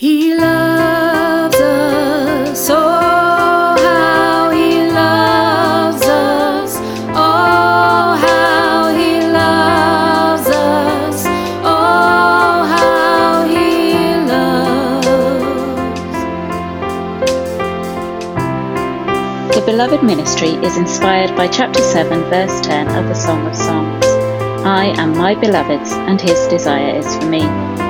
He loves us, oh, how he loves us, oh, how he loves us, oh, how he loves. The Beloved Ministry is inspired by chapter 7, verse 10 of the Song of Songs. I am my beloved's, and his desire is for me.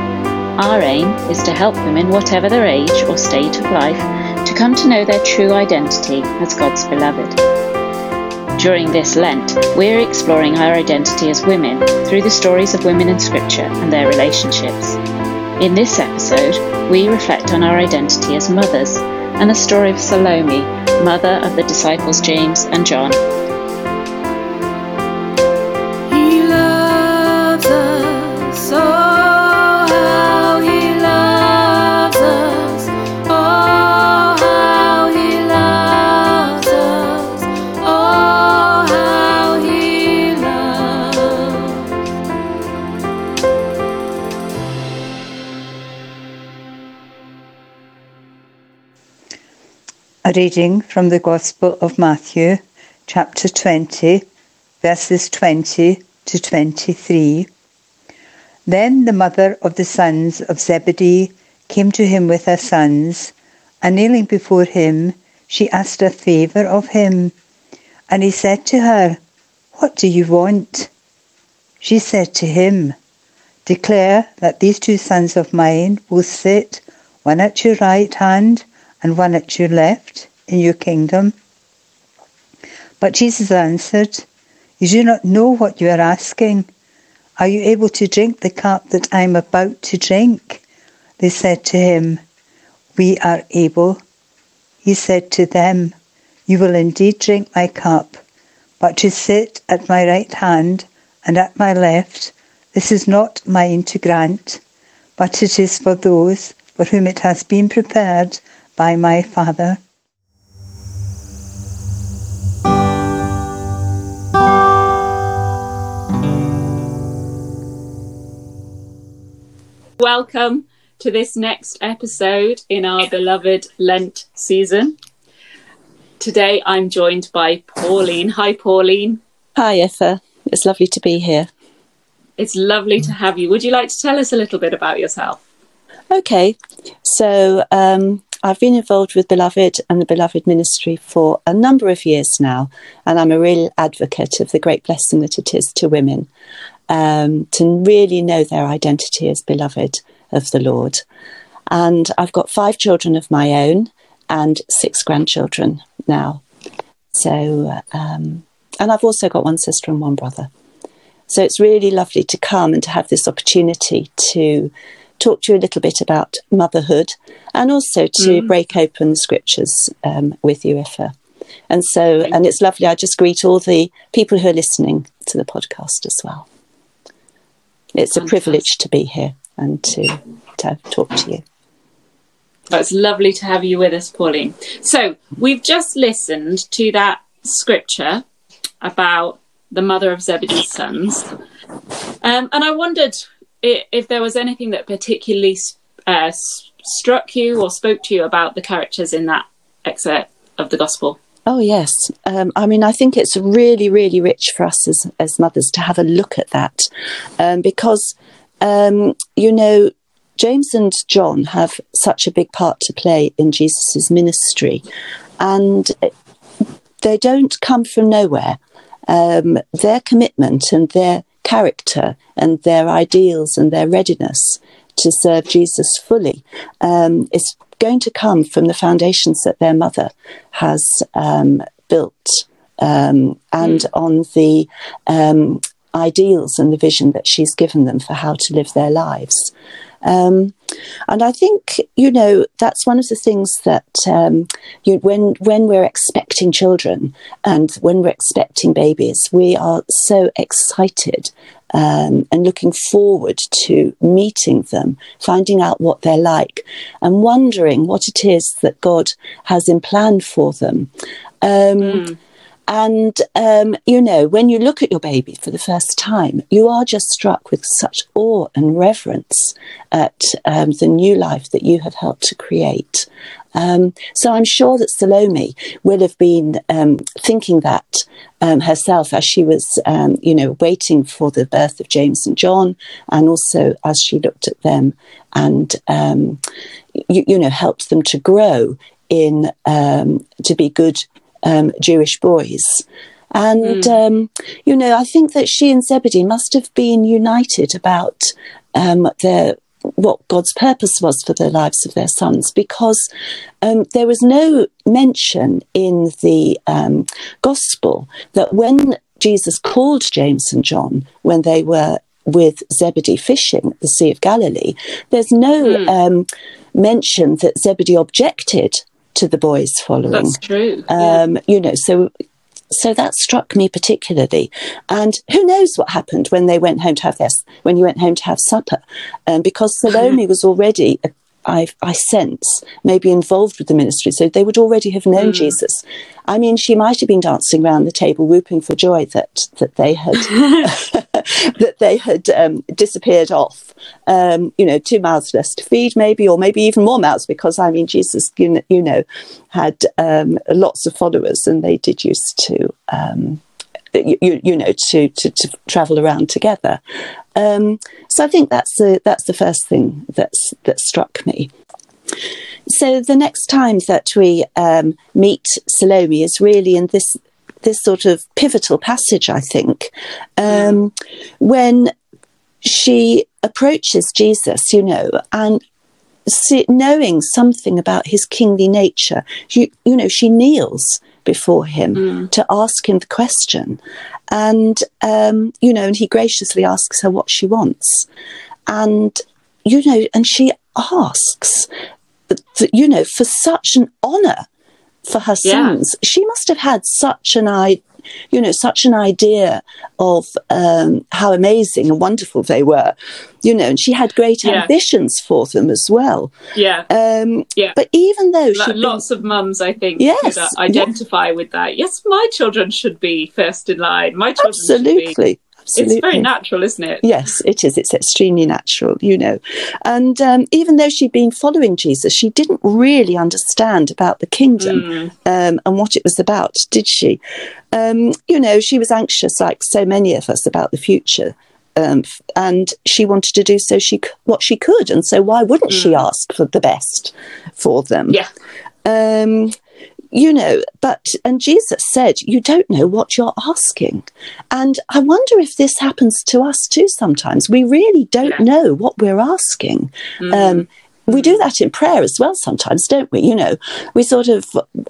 Our aim is to help in whatever their age or state of life to come to know their true identity as God's beloved. During this Lent, we're exploring our identity as women through the stories of women in Scripture and their relationships. In this episode, we reflect on our identity as mothers and the story of Salome, mother of the disciples James and John. A reading from the Gospel of Matthew, chapter 20, verses 20 to 23. Then the mother of the sons of Zebedee came to him with her sons, and kneeling before him, she asked a favour of him. And he said to her, What do you want? She said to him, Declare that these two sons of mine will sit, one at your right hand and one at your left, in your kingdom. But Jesus answered, You do not know what you are asking. Are you able to drink the cup that I am about to drink? They said to him, We are able. He said to them, You will indeed drink my cup, but to sit at my right hand and at my left, this is not mine to grant, but it is for those for whom it has been prepared by my Father. Welcome to this next episode in our beloved Lent season. Today I'm joined by Pauline. Hi, Pauline. Hi, Iffa. It's lovely to be here. It's lovely to have you. Would you like to tell us a little bit about yourself? Okay, so um, I've been involved with Beloved and the Beloved Ministry for a number of years now, and I'm a real advocate of the great blessing that it is to women um, to really know their identity as beloved of the Lord. And I've got five children of my own and six grandchildren now. So, um, and I've also got one sister and one brother. So it's really lovely to come and to have this opportunity to talk to you a little bit about motherhood and also to Mm. break open the scriptures um, with you, Iffa. And so, and it's lovely. I just greet all the people who are listening to the podcast as well. It's a privilege to be here and to, to talk to you. Well, it's lovely to have you with us, Pauline. So, we've just listened to that scripture about the mother of Zebedee's sons. Um, and I wondered if there was anything that particularly uh, struck you or spoke to you about the characters in that excerpt of the Gospel. Oh yes, um, I mean I think it's really really rich for us as as mothers to have a look at that um, because um, you know James and John have such a big part to play in Jesus's ministry, and they don't come from nowhere. Um, their commitment and their character and their ideals and their readiness to serve Jesus fully um, is going to come from the foundations that their mother has um, built um, and on the um, ideals and the vision that she's given them for how to live their lives. Um, and I think you know that's one of the things that um, you, when when we're expecting children and when we're expecting babies, we are so excited um, and looking forward to meeting them, finding out what they're like, and wondering what it is that God has in plan for them. Um, and um, you know, when you look at your baby for the first time, you are just struck with such awe and reverence at um, the new life that you have helped to create. Um, so I'm sure that Salome will have been um, thinking that um, herself as she was, um, you know, waiting for the birth of James and John, and also as she looked at them and, you, you, know, helped them to grow in to be good Jewish boys. And, mm. you know, I think that she and Zebedee must have been united about their what God's purpose was for the lives of their sons because um, there was no mention in the um, gospel that when Jesus called James and John when they were with Zebedee fishing at the Sea of Galilee, there's no mm. um, mention that Zebedee objected to the boys following. That's true. Um, yeah. You know, so so that struck me particularly. And who knows what happened when they went home to have this, when you went home to have supper, um, because Salome was already I, I sense, maybe involved with the ministry. So they would already have known mm. Jesus. I mean, she might have been dancing around the table, whooping for joy that that they had that they had um, disappeared off. Um, you know, two mouths less to feed, maybe, or maybe even more mouths, because I mean, Jesus, you know, you know had um, lots of followers, and they did used to. You, you, know to, to, to, travel around together. Um, so I think that's the that's the first thing that's that struck me. So the next time that we um, meet Salome is really in this this sort of pivotal passage, I think, um, when she approaches Jesus, you know, and see, knowing something about his kingly nature, you know, she kneels before him mm. to ask him the question. And, um, you know, and he graciously asks her what she wants. And, you know, and she asks, you know, for such an honour for her sons. Yeah. She must have had such an idea you know, such an idea of um, how amazing and wonderful they were, you know, and she had great yeah. ambitions for them as well. Yeah. Um, yeah. But even though she. Lots been... of mums, I think, yes, identify yeah. with that. Yes, my children should be first in line. My children should Absolutely. Absolutely. It's very natural, isn't it? Yes, it is. It's extremely natural, you know. And um, even though she'd been following Jesus, she didn't really understand about the kingdom mm. um, and what it was about, did she? Um, you know, she was anxious, like so many of us, about the future. Um, and she wanted to do so she what she could, and so why wouldn't mm. she ask for the best for them? Yeah. Um, you know, but, and Jesus said, you don't know what you're asking. And I wonder if this happens to us too sometimes. We really don't know what we're asking. Mm. Um, we do that in prayer as well sometimes, don't we? You know, we sort of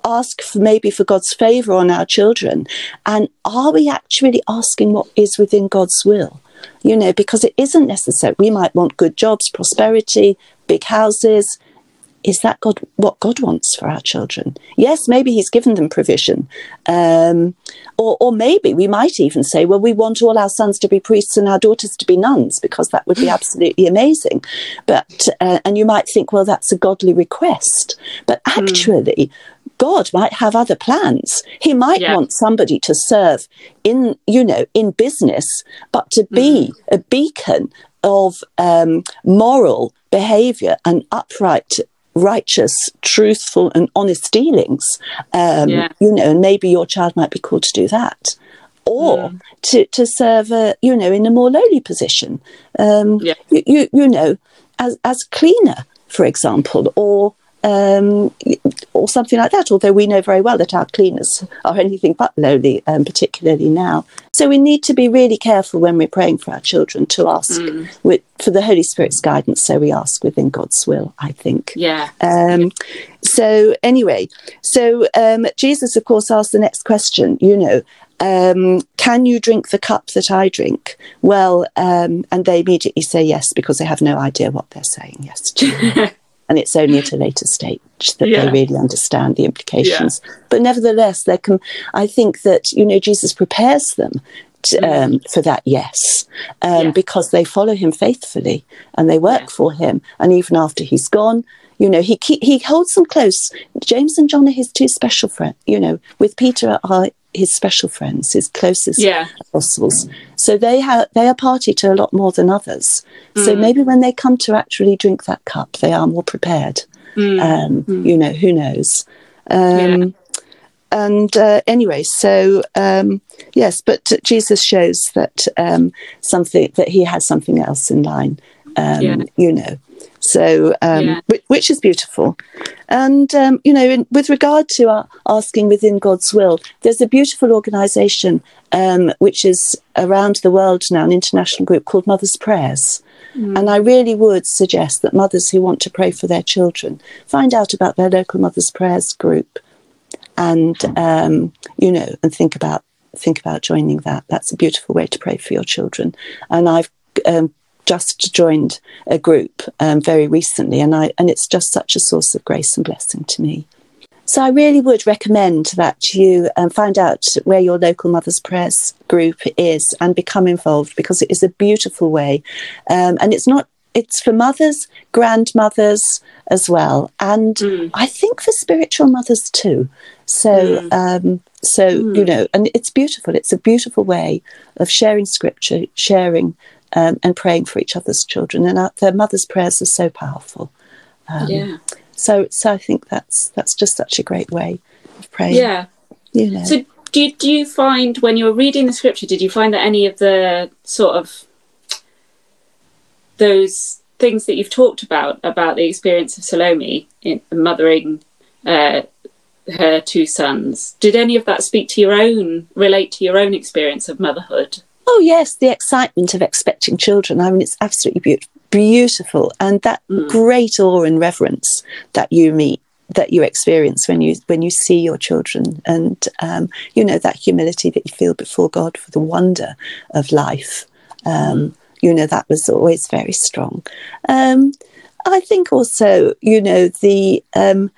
ask for maybe for God's favor on our children. And are we actually asking what is within God's will? You know, because it isn't necessary. We might want good jobs, prosperity, big houses, is that God what God wants for our children? Yes, maybe He's given them provision, um, or or maybe we might even say, well, we want all our sons to be priests and our daughters to be nuns because that would be absolutely amazing. But uh, and you might think, well, that's a godly request, but hmm. actually. Mm. God might have other plans. He might yeah. want somebody to serve in, you know, in business, but to be mm. a beacon of um, moral behavior and upright righteous, truthful, and honest dealings. Um, yeah. You know, and maybe your child might be called to do that. Or mm. to, to serve, a, you know, in a more lowly position. Um, yeah. you, you, you know, as, as cleaner, for example, or um, or something like that. Although we know very well that our cleaners are anything but lowly, um, particularly now. So we need to be really careful when we're praying for our children to ask mm. with, for the Holy Spirit's guidance. So we ask within God's will, I think. Yeah. Um, so anyway, so um, Jesus, of course, asked the next question. You know, um, can you drink the cup that I drink? Well, um, and they immediately say yes because they have no idea what they're saying yes to. and it's only at a later stage that yeah. they really understand the implications. Yeah. But nevertheless, there can. I think that you know Jesus prepares them to, mm. um, for that yes, um, yeah. because they follow him faithfully and they work for him, and even after he's gone. You know, he he holds them close. James and John are his two special friends. You know, with Peter at his special friends, his closest Yeah. apostles. So they have they are party to a lot more than others. So Mm. maybe when they come to actually drink that cup, they are more prepared. Mm. Um, You know, who knows? Um, Yeah. And uh, anyway, so um, yes, but Jesus shows that um, something that he has something else in line. Um, Yeah. You know, so um, Yeah. which, which is beautiful. And um, you know, in, with regard to our asking within God's will, there's a beautiful organisation um, which is around the world now, an international group called Mothers Prayers. And I really would suggest that mothers who want to pray for their children find out about their local Mothers Prayers group, and um, you know, and think about think about joining that. That's a beautiful way to pray for your children. And I've um, just joined a group um, very recently, and I and it's just such a source of grace and blessing to me. So I really would recommend that you um, find out where your local Mothers Prayers group is and become involved because it is a beautiful way, um, and it's not. It's for mothers, grandmothers as well, and Mm. I think for spiritual mothers too. So, um, so you know, and it's beautiful. It's a beautiful way of sharing scripture, sharing um, and praying for each other's children, and our, their mothers' prayers are so powerful. Um, yeah. So, so I think that's that's just such a great way of praying. Yeah. you know. So do you, do you find when you were reading the scripture, did you find that any of the sort of those things that you've talked about about the experience of Salome in mothering uh, her two sons, did any of that speak to your own, relate to your own experience of motherhood? Oh yes, the excitement of expecting children. I mean, it's absolutely beautiful, beautiful, and that great awe and reverence that you meet, that you experience when you when you see your children, and um, you know that humility that you feel before God for the wonder of life. Um, You know that was always very strong. Um, I think also, you know, the um,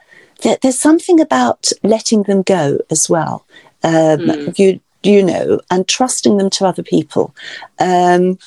there, there's something about letting them go as well. Um, You you know, and trusting them to other people, um,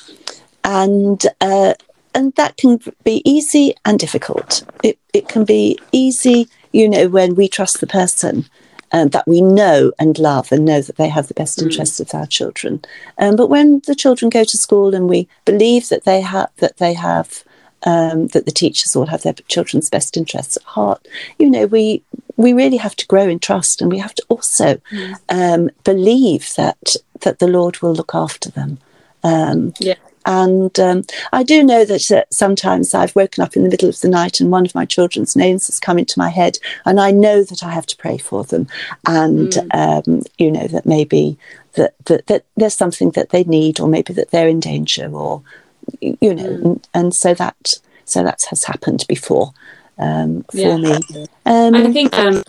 and uh, and that can be easy and difficult. It it can be easy, you know, when we trust the person. Um, that we know and love and know that they have the best interests of our children. Um, but when the children go to school and we believe that they have that they have um, that the teachers all have their children's best interests at heart, you know, we we really have to grow in trust, and we have to also um, believe that that the Lord will look after them. Um, Yeah. and um, I do know that uh, sometimes I've woken up in the middle of the night and one of my children's names has come into my head, and I know that I have to pray for them, and um, you know that maybe that, that that there's something that they need, or maybe that they're in danger, or you know, and, and so that so that has happened before um, for Yeah. me. Um, I think um,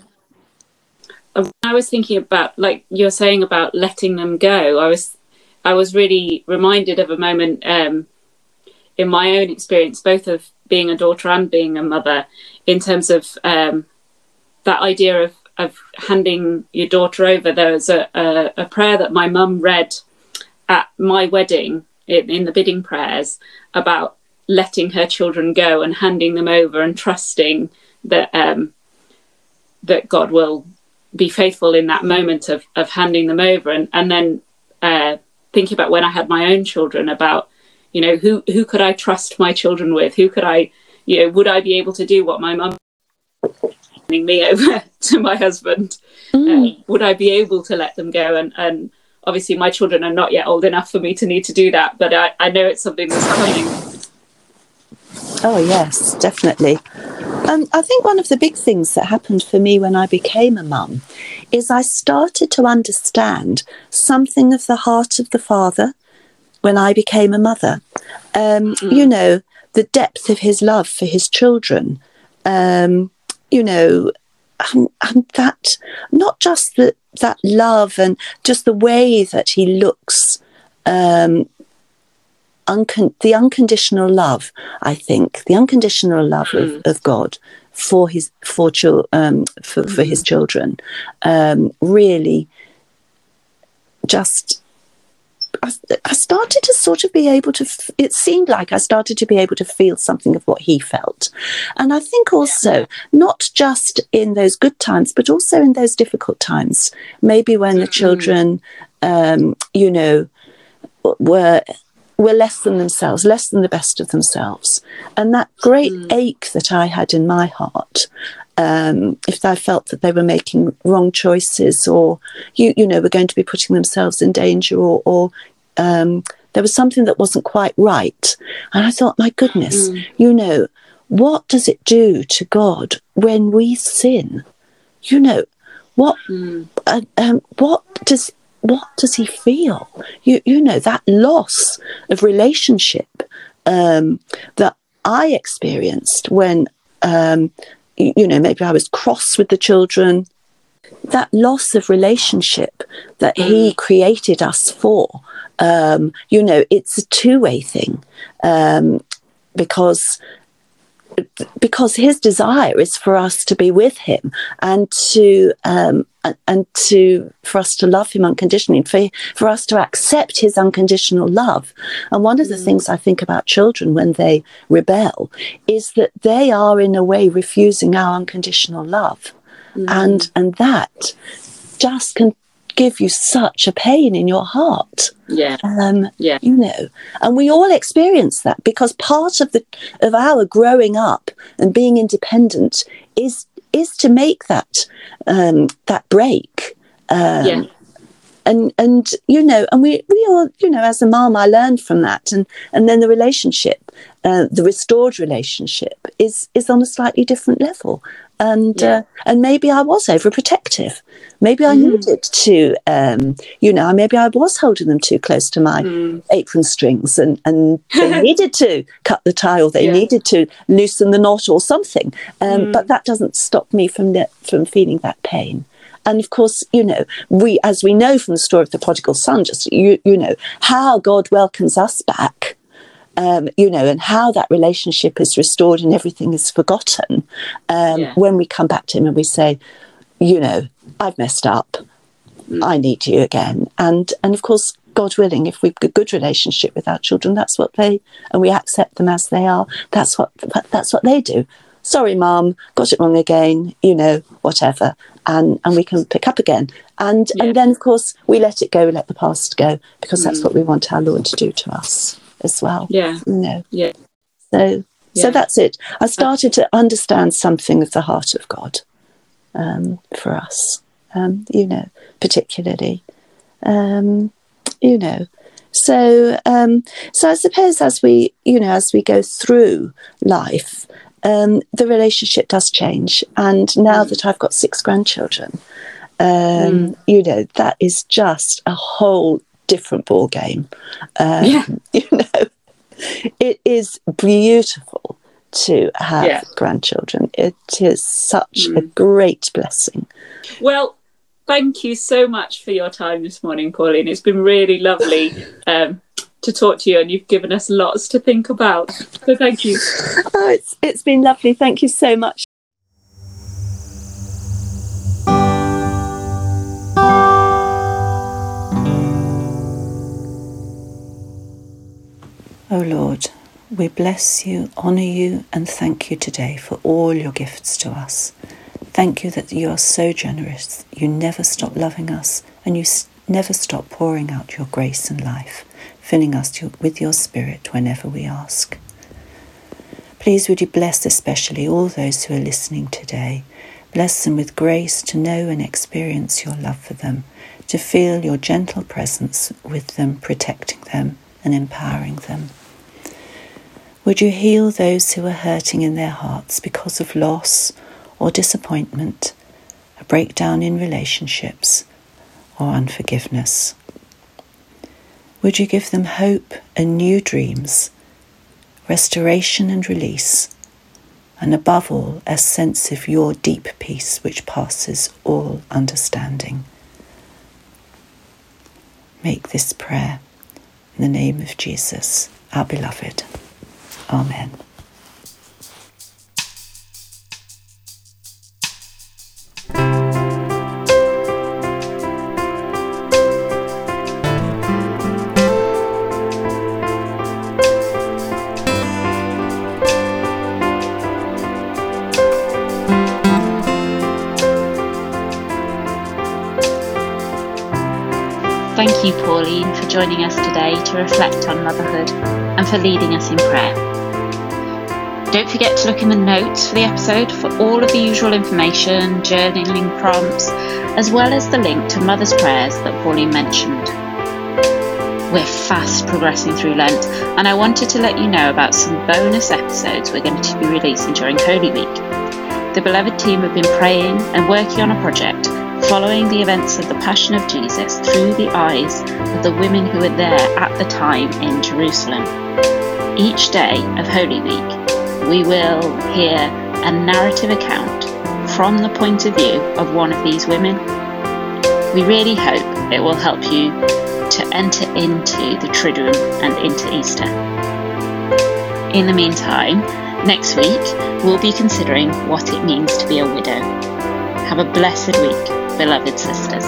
uh, I was thinking about like you're saying about letting them go. I was I was really reminded of a moment um, in my own experience, both of being a daughter and being a mother, in terms of um, that idea of of handing your daughter over. There was a, a, a prayer that my mum read at my wedding in, in the bidding prayers about letting her children go and handing them over and trusting that um, that God will be faithful in that moment of, of handing them over. And, and then uh, thinking about when I had my own children about you know who who could I trust my children with? Who could I you know would I be able to do what my mum handing me over to my husband? Uh, would I be able to let them go? And and obviously my children are not yet old enough for me to need to do that but I, I know it's something that's coming Oh, yes, definitely. Um, I think one of the big things that happened for me when I became a mum is I started to understand something of the heart of the father when I became a mother. Um, You know, the depth of his love for his children. Um, you know, and, and that not just that that love and just the way that he looks um, uncon- the unconditional love, I think, the unconditional love of, of God for his for chil- um, for, for his children, um, really just I, I started to sort of be able to, f- it seemed like I started to be able to feel something of what he felt. And I think also, not just in those good times, but also in those difficult times, maybe when the children, um, you know, were were less than themselves, less than the best of themselves. And that great ache that I had in my heart, um, if I felt that they were making wrong choices or, you, you know, were going to be putting themselves in danger or, or um, there was something that wasn't quite right. And I thought, my goodness, you know, what does it do to God when we sin? You know, what uh, um, what does what does he feel? You you know that loss of relationship um, that I experienced when um, you know maybe I was cross with the children. That loss of relationship that he created us for, um, you know, it's a two way thing um, because because his desire is for us to be with him and to um, and- and to for us to love him unconditionally for for us to accept his unconditional love. And one of the things i think about children when they rebel is that they are in a way refusing our unconditional love. And and that just can give you such a pain in your heart Yeah. um, Yeah. you know and we all experience that because part of the of our growing up and being independent is is to make that um, that break um, Yeah. and and you know and we we all you know as a mom i learned from that and and then the relationship uh, the restored relationship is is on a slightly different level and Yeah. uh, and maybe i was overprotective. Maybe i needed to um you know maybe i was holding them too close to my apron strings and and they needed to cut the tie or they Yeah. needed to loosen the knot or something. Um, but that doesn't stop me from the, from feeling that pain. And of course, you know, we, as we know from the story of the prodigal son, just you, you know, how God welcomes us back, um, you know, and how that relationship is restored and everything is forgotten um, Yeah. when we come back to Him and we say, you know, I've messed up, I need you again, and and of course, God willing, if we've got a good relationship with our children, that's what they and we accept them as they are. That's what that's what they do. Sorry, mum, got it wrong again. You know, whatever, and and we can pick up again. And Yeah. and then of course we let it go, let the past go, because that's what we want our Lord to do to us as well. Yeah. You know. Yeah. So so that's it. I started to understand something of the heart of God um, for us. Um, you know, particularly. Um, you know. So um, so I suppose as we you know as we go through life, um, the relationship does change. And now that I've got six grandchildren, um, you know that is just a whole different ball game. Um, Yeah. You know, it is beautiful to have Yeah. grandchildren. It is such a great blessing. Well, thank you so much for your time this morning, Pauline. It's been really lovely um, to talk to you, and you've given us lots to think about. So thank you. Oh, it's it's been lovely. Thank you so much. O Lord, we bless you, honour you, and thank you today for all your gifts to us. Thank you that you are so generous. You never stop loving us, and you never stop pouring out your grace and life, filling us with your spirit whenever we ask. Please would you bless especially all those who are listening today. Bless them with grace to know and experience your love for them, to feel your gentle presence with them, protecting them and empowering them. Would you heal those who are hurting in their hearts because of loss or disappointment, a breakdown in relationships, or unforgiveness? Would you give them hope and new dreams, restoration and release, and above all, a sense of your deep peace which passes all understanding? Make this prayer in the name of Jesus, our beloved. Amen. Thank you, Pauline, for joining us today to reflect on motherhood and for leading us in prayer. Don't forget to look in the notes for the episode for all of the usual information, journaling prompts, as well as the link to Mother's Prayers that Pauline mentioned. We're fast progressing through Lent, and I wanted to let you know about some bonus episodes we're going to be releasing during Holy Week. The beloved team have been praying and working on a project following the events of the Passion of Jesus through the eyes of the women who were there at the time in Jerusalem. Each day of Holy Week, we will hear a narrative account from the point of view of one of these women. We really hope it will help you to enter into the Triduum and into Easter. In the meantime, next week we'll be considering what it means to be a widow. Have a blessed week beloved sisters.